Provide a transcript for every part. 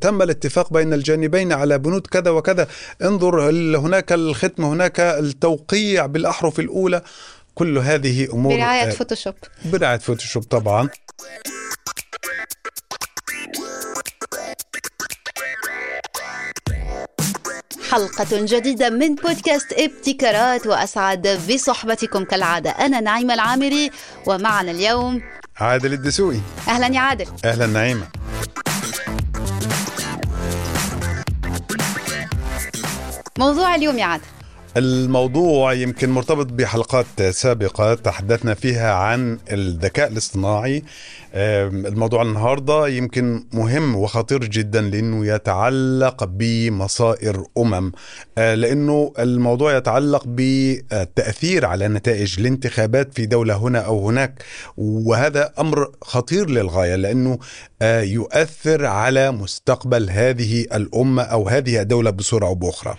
تم الاتفاق بين الجانبين على بنود كذا وكذا. انظر هناك الختم هناك التوقيع بالأحرف الأولى. كل هذه أمور. برعاية فوتوشوب. برعاية فوتوشوب طبعا. حلقة جديدة من بودكاست ابتكارات وأسعد بصحبتكم كالعادة. أنا نعيمة العامري ومعنا اليوم عادل الدسوقي. أهلا يا عادل. أهلا نعيمة. موضوع اليوم يا عادل. الموضوع يمكن مرتبط بحلقات سابقة تحدثنا فيها عن الذكاء الاصطناعي. الموضوع النهاردة يمكن مهم وخطير جدا لأنه يتعلق بمصائر أمم. آه، لأنه الموضوع يتعلق بالتأثير على نتائج الانتخابات في دولة هنا أو هناك. وهذا أمر خطير للغاية لأنه آه، يؤثر على مستقبل هذه الأمة أو هذه الدولة بصورة أو بأخرى.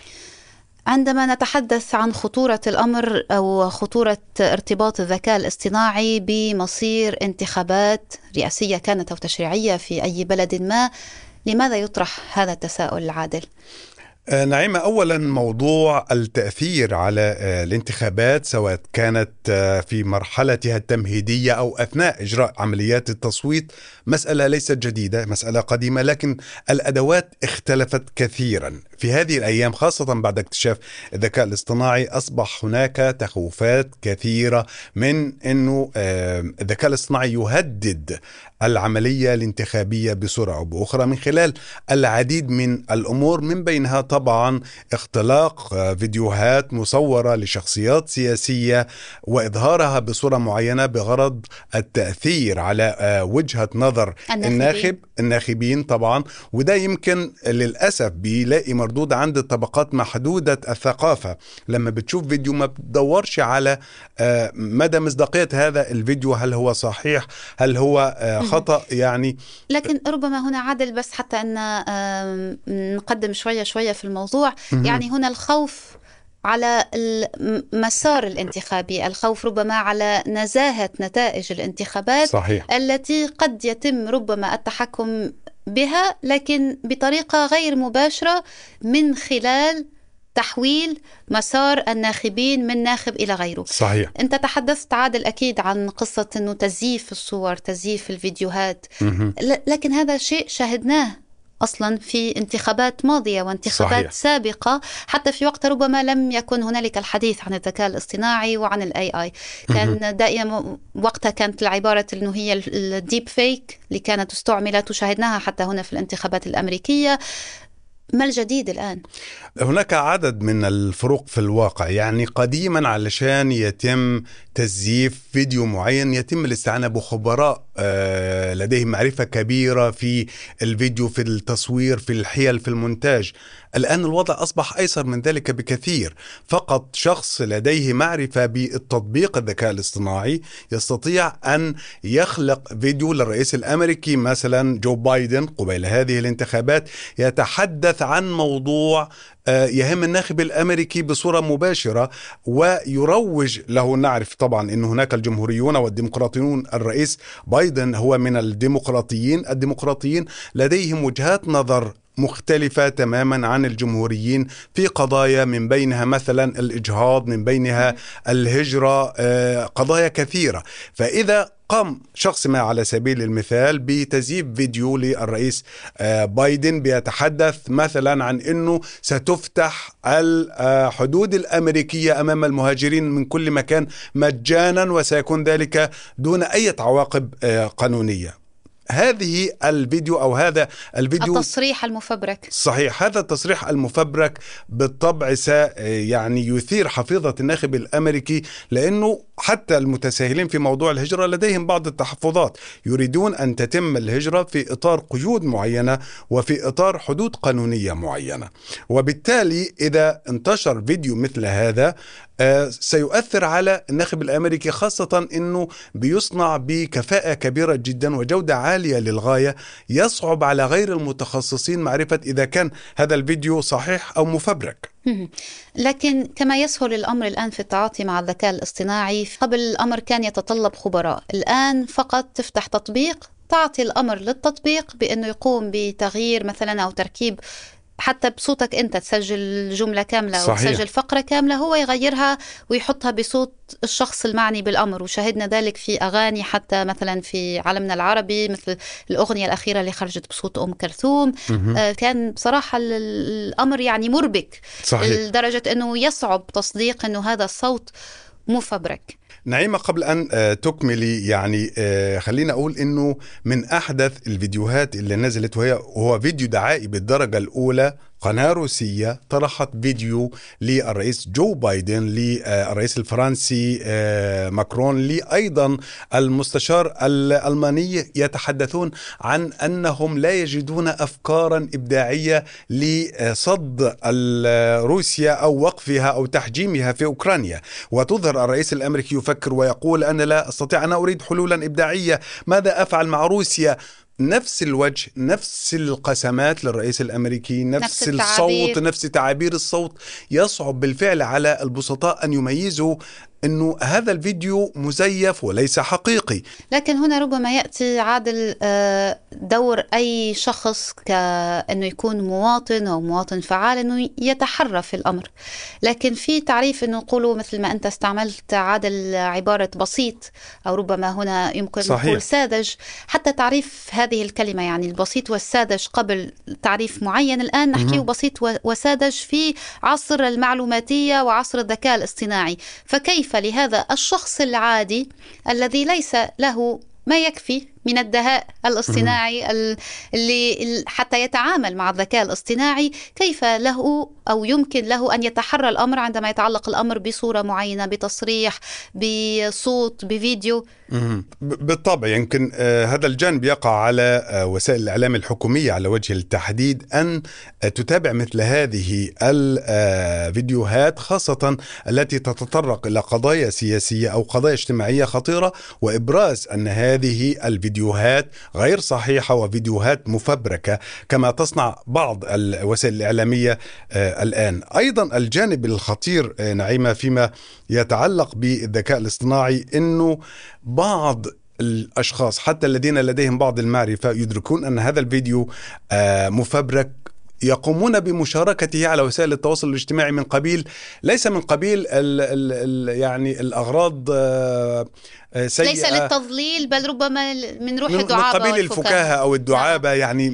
عندما نتحدث عن خطورة الأمر أو خطورة ارتباط الذكاء الاصطناعي بمصير انتخابات رئاسية كانت أو تشريعية في أي بلد ما لماذا يطرح هذا التساؤل العادل؟ آه، نعيمة أولا موضوع التأثير على آه، الانتخابات سواء كانت آه، في مرحلتها التمهيدية أو أثناء إجراء عمليات التصويت مسألة ليست جديدة مسألة قديمة لكن الأدوات اختلفت كثيرا في هذه الأيام خاصة بعد اكتشاف الذكاء الاصطناعي أصبح هناك تخوفات كثيرة من أنه الذكاء الاصطناعي يهدد العملية الانتخابية بسرعة أو بأخرى من خلال العديد من الأمور من بينها طبعا اختلاق فيديوهات مصورة لشخصيات سياسية وإظهارها بصورة معينة بغرض التأثير على آه، وجهة نظر. الناخب الناخبين طبعا وده يمكن للأسف بيلاقي مردود عند الطبقات محدودة الثقافة. لما بتشوف فيديو ما بتدورش على آه، مدى مصداقية هذا الفيديو هل هو صحيح هل هو آه، خطأ؟ يعني لكن ربما هنا عدل بس حتى أن نقدم شوية شوية في الموضوع يعني هنا الخوف على المسار الانتخابي الخوف ربما على نزاهة نتائج الانتخابات صحيح. التي قد يتم ربما التحكم بها لكن بطريقة غير مباشرة من خلال تحويل مسار الناخبين من ناخب إلى غيره. صحيح. أنت تحدثت عادل أكيد عن قصة إنه تزييف الصور تزييف الفيديوهات. لكن هذا شيء شاهدناه أصلا في انتخابات ماضية وانتخابات صحيح. سابقة. حتى في وقت ربما لم يكن هنالك الحديث عن الذكاء الاصطناعي وعن ال AI كان دائما وقتها كانت العبارة إنه هي ال deep fake اللي كانت استعملت وشاهدناها حتى هنا في الانتخابات الأمريكية. ما الجديد الآن؟ هناك عدد من الفروق في الواقع. يعني قديما علشان يتم تزييف فيديو معين يتم الاستعانة بخبراء آه، لديهم معرفة كبيرة في الفيديو في التصوير في الحيل في المونتاج. الآن الوضع أصبح أيسر من ذلك بكثير. فقط شخص لديه معرفة بالتطبيق الذكاء الاصطناعي يستطيع أن يخلق فيديو للرئيس الأمريكي مثلا جو بايدن قبيل هذه الانتخابات يتحدث عن موضوع آه، يهم الناخب الأمريكي بصورة مباشرة ويروج له. نعرف طبعا إن هناك الجمهوريون والديمقراطيون الرئيس بايدن هو من الديمقراطيين الديمقراطيين لديهم وجهات نظر مختلفة تماما عن الجمهوريين في قضايا من بينها مثلا الإجهاض من بينها الهجرة آه، قضايا كثيرة. فإذا قام شخص ما على سبيل المثال بتزييف فيديو للرئيس آه، بايدن بيتحدث مثلا عن إنه ستفتح الحدود الأمريكية أمام المهاجرين من كل مكان مجانا وسيكون ذلك دون أي عواقب آه، قانونية. هذه الفيديو أو هذا الفيديو التصريح المفبرك. صحيح هذا التصريح المفبرك بالطبع س يعني يثير حفيظة الناخب الأمريكي لأنه حتى المتساهلين في موضوع الهجرة لديهم بعض التحفظات. يريدون أن تتم الهجرة في إطار قيود معينة وفي إطار حدود قانونية معينة. وبالتالي إذا انتشر فيديو مثل هذا آه، سيؤثر على الناخب الأمريكي خاصة إنه بيصنع بكفاءة كبيرة جدا وجودة عالية للغاية يصعب على غير المتخصصين معرفة إذا كان هذا الفيديو صحيح أو مفبرك. لكن كما يسهل الأمر الآن في التعاطي مع الذكاء الاصطناعي قبل الأمر كان يتطلب خبراء، الآن فقط تفتح تطبيق تعطي الأمر للتطبيق بأنه يقوم بتغيير مثلا أو تركيب حتى بصوتك انت تسجل جملة كاملة صحيح. تسجل فقرة كاملة هو يغيرها ويحطها بصوت الشخص المعني بالأمر وشاهدنا ذلك في أغاني حتى مثلا في عالمنا العربي مثل الأغنية الأخيرة اللي خرجت بصوت أم كلثوم آه كان بصراحة الأمر يعني مربك صحيح. لدرجة إنه يصعب تصديق إنه هذا الصوت مفبرك نعيمة قبل أن آه، تكملي يعني آه، خلينا أقول أنه من أحدث الفيديوهات اللي نزلت وهي هو فيديو دعائي بالدرجة الأولى قناة روسية طرحت فيديو للرئيس جو بايدن للرئيس الفرنسي آه، ماكرون لي أيضا المستشار الألماني يتحدثون عن أنهم لا يجدون أفكارا إبداعية لصد روسيا أو وقفها أو تحجيمها في أوكرانيا. وتظهر الرئيس الأمريكي يفكر ويقول أنا لا أستطيع أنا أريد حلولا إبداعية. ماذا أفعل مع روسيا؟ نفس الوجه نفس القسمات للرئيس الأمريكي نفس, نفس الصوت نفس تعابير الصوت يصعب بالفعل على البسطاء أن يميزوا إنه هذا الفيديو مزيف وليس حقيقي. لكن هنا ربما يأتي عادل آه، دور أي شخص كانه يكون مواطن أو مواطن فعال إنه يتحرى في الأمر. لكن في تعريف إنه نقولوا مثل ما أنت استعملت عادل عبارة بسيط أو ربما هنا يمكن صحيح. نقول ساذج. حتى تعريف هذه الكلمة يعني البسيط والساذج قبل تعريف معين الآن نحكيه بسيط وساذج في عصر المعلوماتية وعصر الذكاء الاصطناعي. فكيف كيف لهذا الشخص العادي الذي ليس له ما يكفي من الدهاء الاصطناعي اللي حتى يتعامل مع الذكاء الاصطناعي كيف له أو يمكن له أن يتحرى الأمر عندما يتعلق الأمر بصورة معينة بتصريح بصوت بفيديو؟ بالطبع يمكن آه، هذا الجانب يقع على آه، وسائل الإعلام الحكومية على وجه التحديد أن تتابع مثل هذه الفيديوهات خاصة التي تتطرق إلى قضايا سياسية أو قضايا اجتماعية خطيرة وإبراز أن هذه الفيديوهات غير صحيحة وفيديوهات مفبركة كما تصنع بعض الوسائل الإعلامية آه، الآن. أيضا الجانب الخطير نعيمة فيما يتعلق بالذكاء الاصطناعي إنه بعض الأشخاص حتى الذين لديهم بعض المعرفة يدركون أن هذا الفيديو آه، مفبرك يقومون بمشاركته على وسائل التواصل الاجتماعي من قبيل ليس من قبيل ال ال ال يعني الأغراض آه، سيئة. ليس للتضليل بل ربما من روح الدعابه من قبيل الفكاهة أو الدعابة نعم. يعني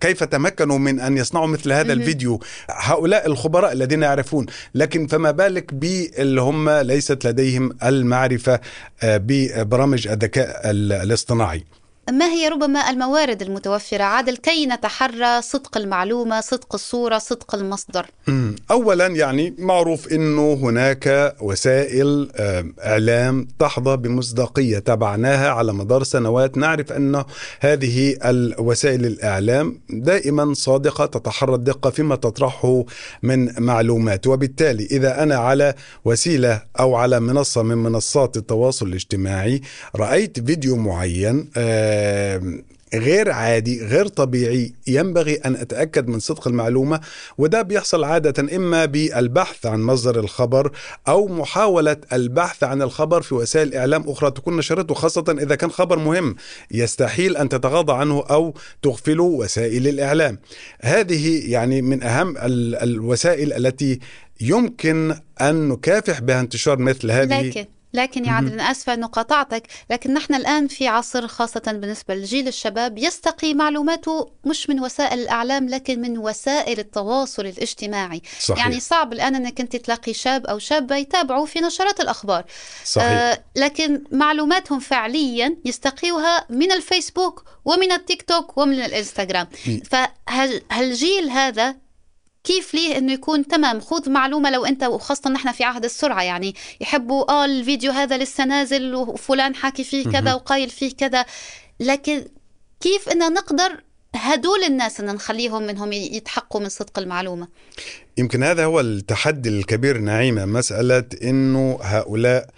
كيف تمكنوا من أن يصنعوا مثل هذا الفيديو؟ هؤلاء الخبراء الذين يعرفون لكن فما بالك باللي هم ليست لديهم المعرفة آه، ببرامج الذكاء الاصطناعي؟ ما هي ربما الموارد المتوفرة؟ عادل كي نتحرى صدق المعلومة صدق الصورة صدق المصدر؟ أولا يعني معروف أنه هناك وسائل إعلام تحظى بمصداقية تابعناها على مدار سنوات. نعرف أن هذه الوسائل الإعلام دائما صادقة تتحرى الدقة فيما تطرحه من معلومات. وبالتالي إذا أنا على وسيلة أو على منصة من منصات التواصل الاجتماعي رأيت فيديو معين غير عادي غير طبيعي ينبغي أن أتأكد من صدق المعلومة وده بيحصل عادة إما بالبحث عن مصدر الخبر أو محاولة البحث عن الخبر في وسائل إعلام أخرى تكون نشرته خاصة إذا كان خبر مهم يستحيل أن تتغاضى عنه أو تغفله وسائل الإعلام. هذه يعني من أهم الوسائل التي يمكن أن نكافح بها انتشار مثل هذه. لكن لكن يا عادل أنا آسفة أنه قاطعتك لكن نحن الآن في عصر خاصة بالنسبة لجيل الشباب يستقي معلوماته مش من وسائل الإعلام لكن من وسائل التواصل الاجتماعي. صحيح. يعني صعب الآن أنك أنت تلاقي شاب أو شابة يتابعوا في نشرات الأخبار. صحيح. آه لكن معلوماتهم فعليا يستقيوها من الفيسبوك ومن التيك توك ومن الإنستغرام. فهالجيل هذا كيف ليه إنه يكون تمام؟ خذ معلومة لو أنت وخاصة نحن في عهد السرعة يعني يحبوا آه الفيديو هذا لسه نازل وفلان حاكي فيه كذا وقايل فيه كذا لكن كيف إن نقدر هدول الناس ان نخليهم منهم يتحققوا من صدق المعلومة. يمكن هذا هو التحدي الكبير نعيمة مسألة إنه هؤلاء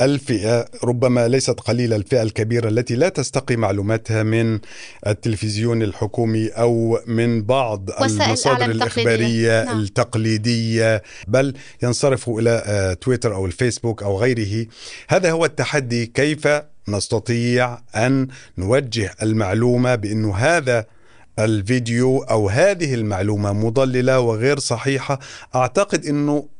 الفئة ربما ليست قليلة الفئة الكبيرة التي لا تستقي معلوماتها من التلفزيون الحكومي أو من بعض المصادر الإخبارية نعم. التقليدية بل ينصرفوا إلى آه، تويتر أو الفيسبوك أو غيره. هذا هو التحدي كيف نستطيع أن نوجه المعلومة بأنه هذا الفيديو أو هذه المعلومة مضللة وغير صحيحة أعتقد إنه آه،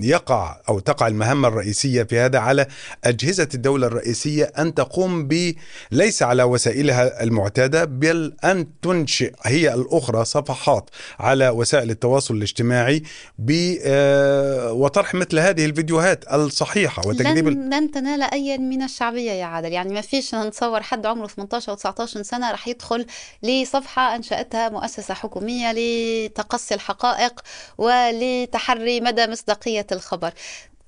يقع أو تقع المهمة الرئيسية في هذا على أجهزة الدولة الرئيسية أن تقوم ب ليس على وسائلها المعتادة بل أن تنشئ هي الأخرى صفحات على وسائل التواصل الاجتماعي ب آه، وطرح مثل هذه الفيديوهات الصحيحة وتكذيب لن, لن تنال أي من الشعبية يا عادل. يعني ما فيش نتصور حد عمره 18 أو 19 سنة راح يدخل لصفحة أنشأتها مؤسسة حكومية لتقصي الحقائق ولتحري مدى مصداقية الخبر.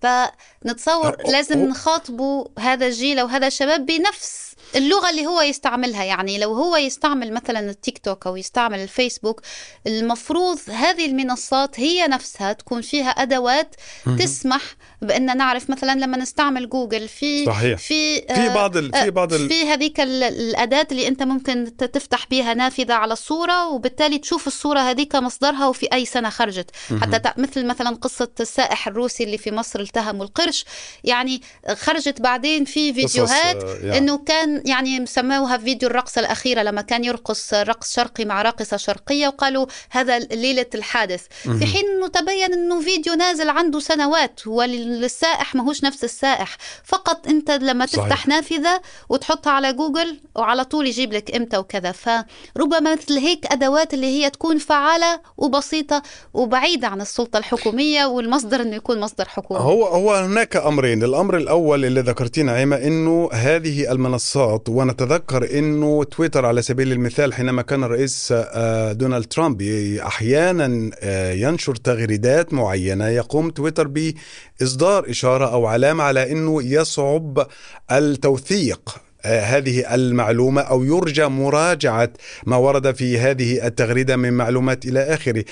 فنتصور لازم نخاطبوا هذا الجيل أو هذا الشباب بنفس اللغة اللي هو يستعملها يعني لو هو يستعمل مثلا التيك توك أو يستعمل الفيسبوك المفروض هذه المنصات هي نفسها تكون فيها أدوات تسمح بأن نعرف مثلا لما نستعمل جوجل في صحيح. في في بعض ال... في بعض ال... في هذيك الأداة اللي أنت ممكن تفتح بها نافذة على الصورة وبالتالي تشوف الصورة هذيك مصدرها وفي أي سنة خرجت حتى مثل مثلا قصة السائح الروسي اللي في مصر التهموا القرش يعني خرجت بعدين في فيديوهات يعني. إنه كان يعني سموها فيديو الرقصة الأخيرة لما كان يرقص رقص شرقي مع راقصة شرقية وقالوا هذا ليلة الحادث. في حين أنه تبين أنه فيديو نازل عنده سنوات والسائح ماهوش نفس السائح. فقط أنت لما تفتح صحيح. نافذة وتحطها على جوجل وعلى طول يجيب لك إمتى وكذا. فربما مثل هيك أدوات اللي هي تكون فعالة وبسيطة وبعيدة عن السلطة الحكومية والمصدر أنه يكون مصدر حكومي. هو هو هناك أمرين. الأمر الأول اللي ذكرتيه نعيمة أنه هذه المنصات النقط ونتذكر إنه تويتر على سبيل المثال حينما كان الرئيس آه، دونالد ترامب أحيانا آه، ينشر تغريدات معينة يقوم تويتر بإصدار إشارة أو علامة على إنه يصعب التوثيق آه، هذه المعلومة أو يرجى مراجعة ما ورد في هذه التغريدة من معلومات إلى آخره.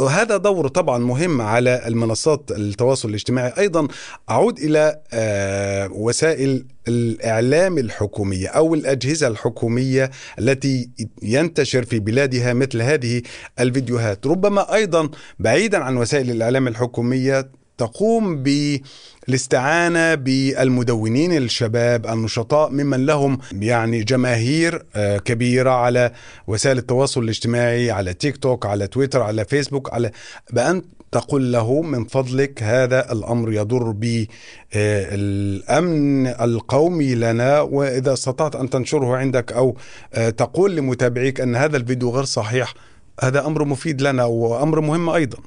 وهذا دور طبعا مهم على المنصات التواصل الاجتماعي. أيضا أعود إلى آه، وسائل الإعلام الحكومية أو الأجهزة الحكومية التي ينتشر في بلادها مثل هذه الفيديوهات. ربما أيضا بعيدا عن وسائل الإعلام الحكومية تقوم بالاستعانة بالمدونين الشباب النشطاء ممن لهم يعني جماهير آه، كبيرة على وسائل التواصل الاجتماعي على تيك توك على تويتر على فيسبوك على بأن تقول له من فضلك هذا الأمر يضر بالامن آه، القومي لنا وإذا استطعت أن تنشره عندك أو آه، تقول لمتابعيك أن هذا الفيديو غير صحيح هذا أمر مفيد لنا وأمر مهم أيضا.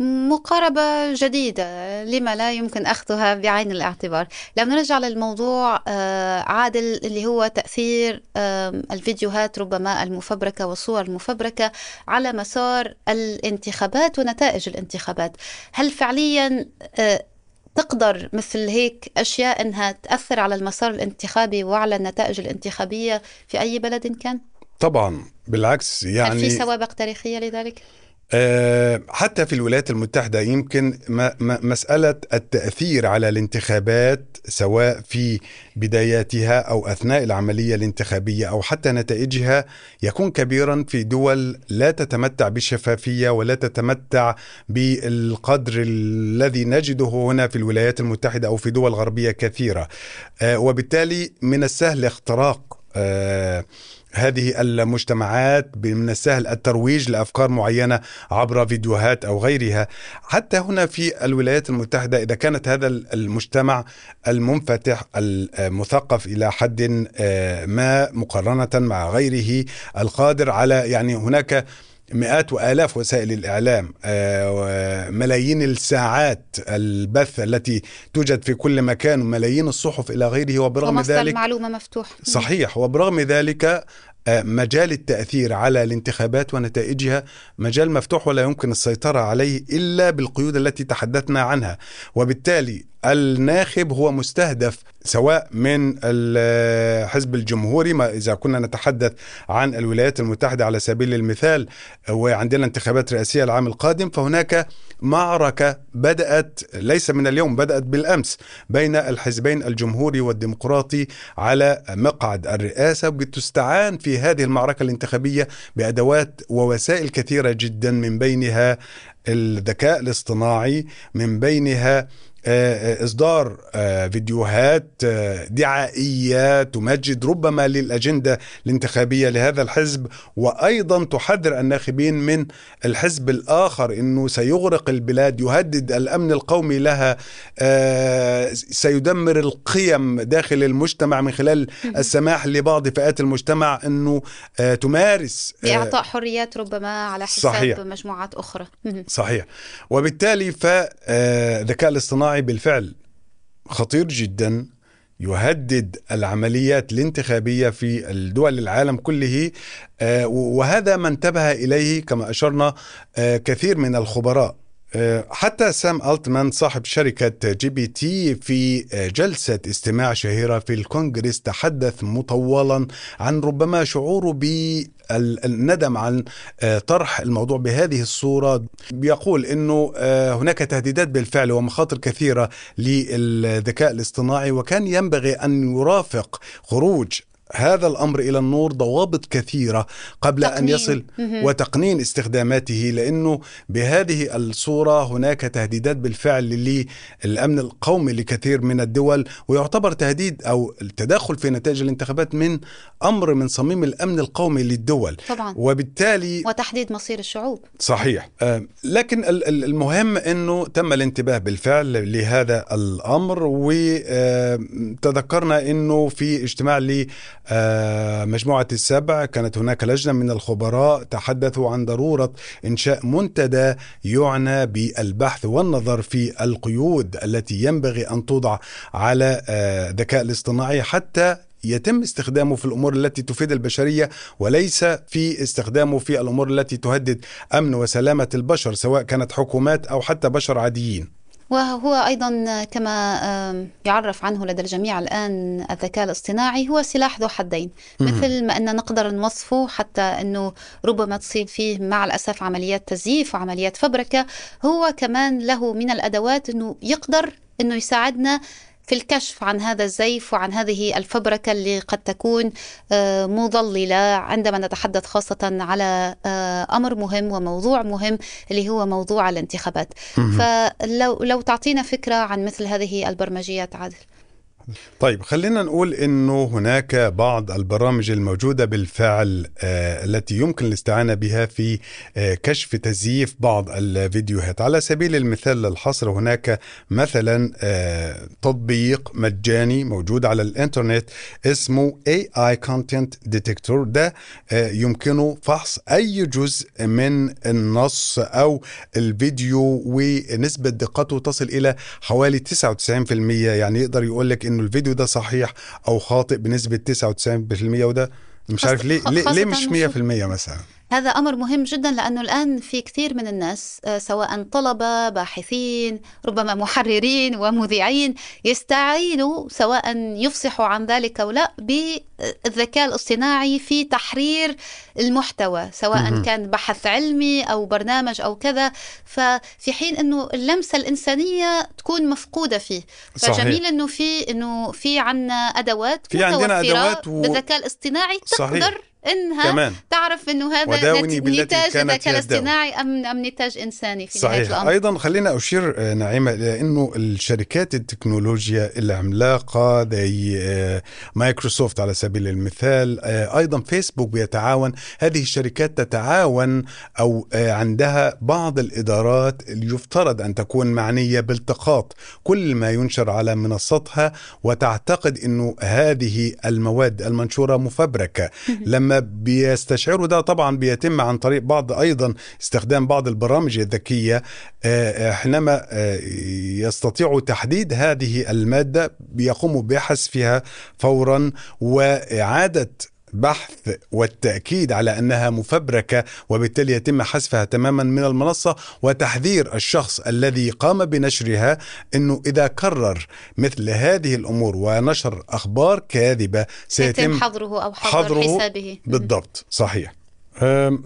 مقاربة جديدة لما لا يمكن أخذها بعين الاعتبار لو نرجع للموضوع آه، عادل اللي هو تأثير الفيديوهات ربما المفبركة والصور المفبركة على مسار الانتخابات ونتائج الانتخابات هل فعليا آه، تقدر مثل هيك أشياء أنها تأثر على المسار الانتخابي وعلى النتائج الانتخابية في أي بلد كان؟ طبعا بالعكس يعني هل في سوابق تاريخية لذلك؟ آه، حتى في الولايات المتحدة يمكن مسألة التأثير على الانتخابات سواء في بداياتها أو أثناء العملية الانتخابية أو حتى نتائجها يكون كبيرا في دول لا تتمتع بالشفافية ولا تتمتع بالقدر الذي نجده هنا في الولايات المتحدة أو في دول غربية كثيرة. آه، وبالتالي من السهل اختراق آه، هذه المجتمعات من السهل الترويج لأفكار معينة عبر فيديوهات أو غيرها. حتى هنا في الولايات المتحدة إذا كانت هذا المجتمع المنفتح المثقف إلى حد آه، ما مقارنة مع غيره القادر على يعني هناك مئات وآلاف وسائل الإعلام آه، ملايين الساعات البث التي توجد في كل مكان وملايين الصحف إلى غيره وبرغم ذلك المعلومة مفتوح صحيح وبرغم ذلك مجال التأثير على الانتخابات ونتائجها مجال مفتوح ولا يمكن السيطرة عليه إلا بالقيود التي تحدثنا عنها. وبالتالي الناخب هو مستهدف سواء من الحزب الجمهوري ما إذا كنا نتحدث عن الولايات المتحدة على سبيل المثال وعندنا انتخابات رئاسية العام القادم فهناك معركة بدأت ليس من اليوم بدأت بالأمس بين الحزبين الجمهوري والديمقراطي على مقعد الرئاسة. بتستعان في هذه المعركة الانتخابية بأدوات ووسائل كثيرة جدا من بينها الذكاء الاصطناعي من بينها إصدار فيديوهات دعائية تمجد ربما للأجندة الانتخابية لهذا الحزب وأيضا تحذر الناخبين من الحزب الآخر إنه سيغرق البلاد يهدد الأمن القومي لها سيدمر القيم داخل المجتمع من خلال السماح لبعض فئات المجتمع إنه تمارس باعطاء حريات ربما على حساب صحيح. مجموعات أخرى. صحيح. وبالتالي فالذكاء الاصطناعي الصناعي بالفعل خطير جدا يهدد العمليات الانتخابية في الدول العالم كله وهذا ما انتبه إليه كما أشرنا كثير من الخبراء. حتى سام ألتمان صاحب شركة GPT في جلسة استماع شهيرة في الكونغرس تحدث مطولا عن ربما شعوره بالندم عن طرح الموضوع بهذه الصورة. بيقول أنه هناك تهديدات بالفعل ومخاطر كثيرة للذكاء الاصطناعي وكان ينبغي أن يرافق خروج هذا الأمر إلى النور ضوابط كثيرة قبل تقنين. ان يصل وتقنين استخداماته لأنه بهذه الصورة هناك تهديدات بالفعل للأمن القومي لكثير من الدول ويعتبر تهديد أو التدخل في نتائج الانتخابات من أمر من صميم الأمن القومي للدول. طبعا. وبالتالي وتحديد مصير الشعوب. صحيح. لكن المهم إنه تم الانتباه بالفعل لهذا الأمر وتذكرنا إنه في اجتماع ل مجموعة السبع كانت هناك لجنة من الخبراء تحدثوا عن ضرورة إنشاء منتدى يعنى بالبحث والنظر في القيود التي ينبغي أن توضع على الذكاء الاصطناعي حتى يتم استخدامه في الأمور التي تفيد البشرية وليس في استخدامه في الأمور التي تهدد أمن وسلامة البشر سواء كانت حكومات أو حتى بشر عاديين. وهو أيضا كما يعرف عنه لدى الجميع الآن الذكاء الاصطناعي هو سلاح ذو حدين. مثل ما أن نقدر نوصفه حتى أنه ربما تصيب فيه مع الأسف عمليات تزييف وعمليات فبركة هو كمان له من الأدوات أنه يقدر أنه يساعدنا في الكشف عن هذا الزيف وعن هذه الفبركة اللي قد تكون مضللة عندما نتحدث خاصة على أمر مهم وموضوع مهم اللي هو موضوع الانتخابات. فلو لو تعطينا فكرة عن مثل هذه البرمجيات عادل. طيب خلينا نقول إنه هناك بعض البرامج الموجودة بالفعل آه التي يمكن الاستعانة بها في آه كشف تزييف بعض الفيديوهات. على سبيل المثال للحصر هناك مثلا آه تطبيق مجاني موجود على الإنترنت اسمه AI Content Detector. ده يمكنه فحص أي جزء من النص أو الفيديو ونسبة دقته تصل إلى حوالي 99% يعني يقدر يقول لك إنه الفيديو ده صحيح أو خاطئ بنسبة 99% وده مش عارف ليه ليه, ليه مش 100% مثلا؟ هذا أمر مهم جدا لأنه الآن في كثير من الناس سواء طلبة باحثين ربما محررين ومذيعين يستعينوا سواء يفصحوا عن ذلك أو لا بالذكاء الاصطناعي في تحرير المحتوى سواء كان بحث علمي أو برنامج أو كذا. ففي حين أنه اللمسة الإنسانية تكون مفقودة فيه. فجميل أنه في أنه في عندنا أدوات في عندنا أدوات و... بالذكاء الاصطناعي تقدر صحيح. إنها كمان. تعرف إنه هذا نتاج الذكاء الاصطناعي ام أم نتاج إنساني في صحيح. الأمر. أيضا خلينا أشير نعيمة إلى إنه الشركات التكنولوجيا العملاقه زي مايكروسوفت على سبيل المثال أيضا فيسبوك بيتعاون. هذه الشركات تتعاون أو عندها بعض الإدارات اللي يفترض أن تكون معنية بالتقاط. كل ما ينشر على منصتها وتعتقد إنه هذه المواد المنشورة مفبركة. لما بيستشعروا ده طبعا بيتم عن طريق بعض أيضا استخدام بعض البرامج الذكية. حينما يستطيعوا تحديد هذه المادة بيقوموا بحذفها فورا. وإعادة بحث والتأكيد على أنها مفبركة وبالتالي يتم حذفها تماما من المنصة وتحذير الشخص الذي قام بنشرها أنه إذا كرر مثل هذه الأمور ونشر أخبار كاذبة سيتم حظره أو حظر حسابه. بالضبط. صحيح.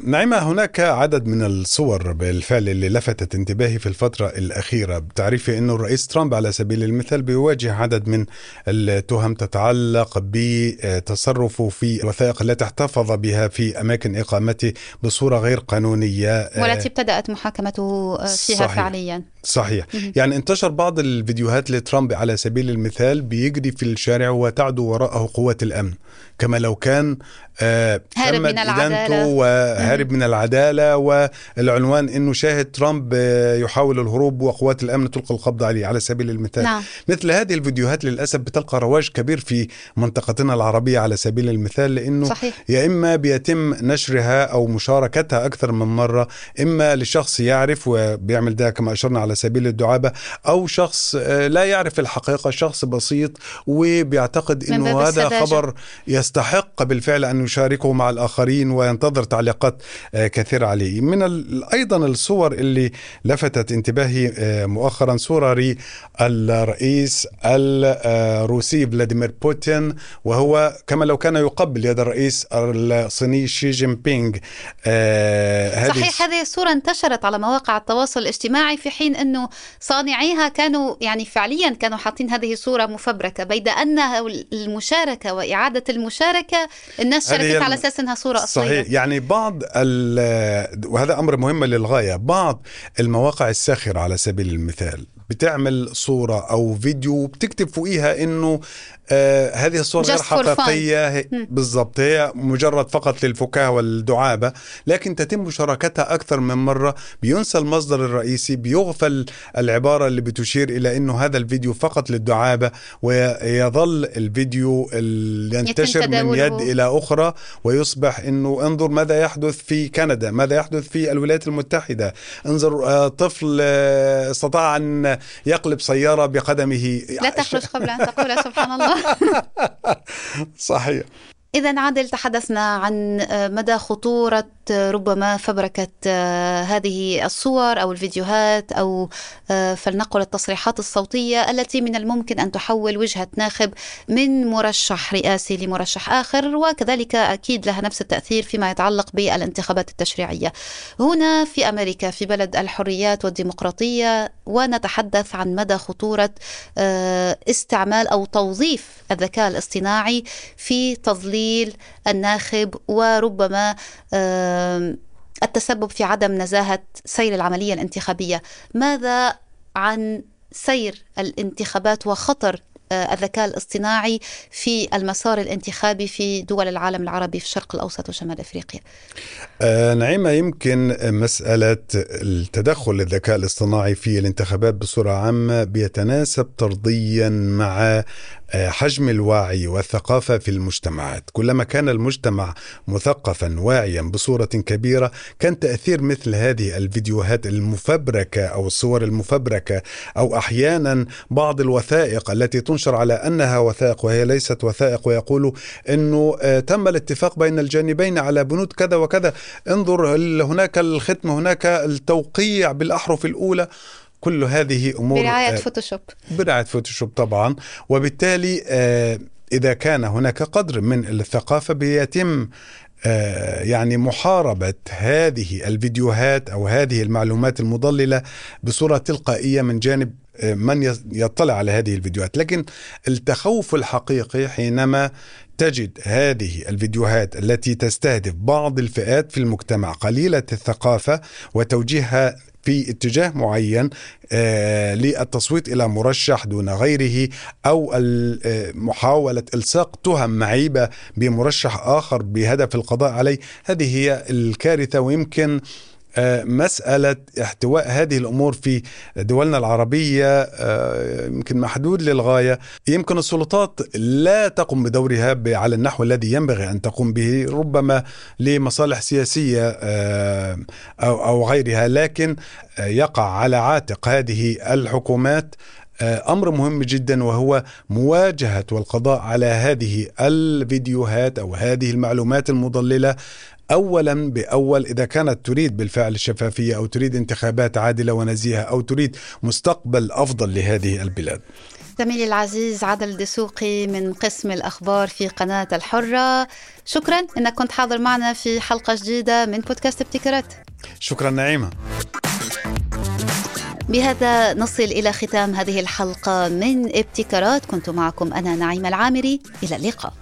نعيمة هناك عدد من الصور بالفعل اللي لفتت انتباهي في الفترة الأخيرة. بتعرفي أنه الرئيس ترامب على سبيل المثال بيواجه عدد من التهم تتعلق بتصرفه في الوثائق التي احتفظ بها في أماكن إقامته بصورة غير قانونية. والتي ابتدأت محاكمته فيها صحيح. فعليا. صحيح. يعني انتشر بعض الفيديوهات لترامب على سبيل المثال بيجري في الشارع وتعدو وراءه قوة الأمن كما لو كان هارب من العدالة وهارب من العدالة والعنوان أنه شاهد ترامب آه، يحاول الهروب وقوات الأمن تلقي القبض عليه على سبيل المثال نعم. مثل هذه الفيديوهات للأسف بتلقى رواج كبير في منطقتنا العربية على سبيل المثال لأنه صحيح. يا إما بيتم نشرها أو مشاركتها أكثر من مرة إما لشخص يعرف وبيعمل ده كما أشرنا على سبيل الدعابة أو شخص آه، لا يعرف الحقيقة شخص بسيط وبيعتقد أنه هذا خبر يستحق بالفعل أن يشاركه مع الآخرين وينتظر تعليقات آه، كثيرة عليه. من أيضا الصور اللي لفتت انتباهي آه، مؤخرا صورة للرئيس الروسي فلاديمير بوتين وهو كما لو كان يقبل يد الرئيس الصيني شي جين بينغ صحيح هذه الصورة انتشرت على مواقع التواصل الاجتماعي في حين أنه صانعيها كانوا يعني فعليا كانوا حاطين هذه صورة مفبركة بيد أن المشاركة وإعادة المشاركة الناس شاركت على أساس أنها صورة أصلية. صحيح. يعني بعض وهذا أمر مهم للغاية. بعض المواقع الساخرة على سبيل المثال. بتعمل صورة أو فيديو بتكتب فوقيها إنه آه هذه الصورة غير حقيقية. بالضبط هي مجرد فقط للفكاهة والدعابة لكن تتم مشاركتها أكثر من مرة بينسى المصدر الرئيسي بيغفل العبارة اللي بتشير إلى أنه هذا الفيديو فقط للدعابة ويظل الفيديو ينتشر من يد إلى أخرى ويصبح أنه انظر ماذا يحدث في كندا ماذا يحدث في الولايات المتحدة انظر آه طفل آه استطاع أن يقلب سيارة بقدمه. لا تخرج قبل أن تقول سبحان الله. صحيح. إذا عادل تحدثنا عن آه، مدى خطورة آه، ربما فبركة آه، هذه الصور أو الفيديوهات أو فلنقل التصريحات الصوتية التي من الممكن أن تحول وجهة ناخب من مرشح رئاسي لمرشح آخر وكذلك أكيد لها نفس التأثير فيما يتعلق بالانتخابات التشريعية. هنا في أمريكا في بلد الحريات والديمقراطية ونتحدث عن مدى خطورة استعمال أو توظيف الذكاء الاصطناعي في تظليل تمثيل الناخب وربما التسبب في عدم نزاهة سير العملية الانتخابية. ماذا عن سير الانتخابات وخطر الذكاء الاصطناعي في المسار الانتخابي في دول العالم العربي في الشرق الأوسط وشمال أفريقيا. آه نعيمة يمكن مسألة التدخل للذكاء الاصطناعي في الانتخابات بصورة عامة بيتناسب طرديا مع آه، حجم الوعي والثقافة في المجتمعات، كلما كان المجتمع مثقفا واعيا بصورة كبيرة، كان تأثير مثل هذه الفيديوهات المفبركة أو الصور المفبركة أو أحيانا بعض الوثائق التي تنشر على أنها وثائق وهي ليست وثائق ويقولوا إنه آه، تم الاتفاق بين الجانبين على بنود كذا وكذا، انظر هناك الختم هناك التوقيع بالأحرف الأولى؟ كل هذه أمور برعاية آه، فوتوشوب. برعاية فوتوشوب طبعا. وبالتالي آه، إذا كان هناك قدر من الثقافة بيتم يعني محاربة هذه الفيديوهات أو هذه المعلومات المضللة بصورة تلقائية من جانب من يطلع على هذه الفيديوهات. لكن التخوف الحقيقي حينما تجد هذه الفيديوهات التي تستهدف بعض الفئات في المجتمع قليلة الثقافة وتوجيهها في اتجاه معين آه للتصويت إلى مرشح دون غيره أو آه، محاولة إلصاق تهم معيبة بمرشح آخر بهدف القضاء عليه هذه هي الكارثة. ويمكن آه، مسألة احتواء هذه الأمور في دولنا العربية آه، يمكن محدود للغاية. يمكن السلطات لا تقوم بدورها على النحو الذي ينبغي أن تقوم به ربما لمصالح سياسية آه، أو غيرها. لكن يقع على عاتق هذه الحكومات أمر مهم جدا وهو مواجهة والقضاء على هذه الفيديوهات أو هذه المعلومات المضللة اولا بأول إذا كانت تريد بالفعل الشفافية أو تريد انتخابات عادلة ونزيهة أو تريد مستقبل أفضل لهذه البلاد. زميلي العزيز عدل دسوقي من قسم الأخبار في قناة الحرة. شكرا أنك كنت حاضر معنا في حلقة جديدة من بودكاست ابتكارات. شكرا نعيمة. بهذا نصل إلى ختام هذه الحلقة من ابتكارات. كنت معكم أنا نعيمة العامري. إلى اللقاء.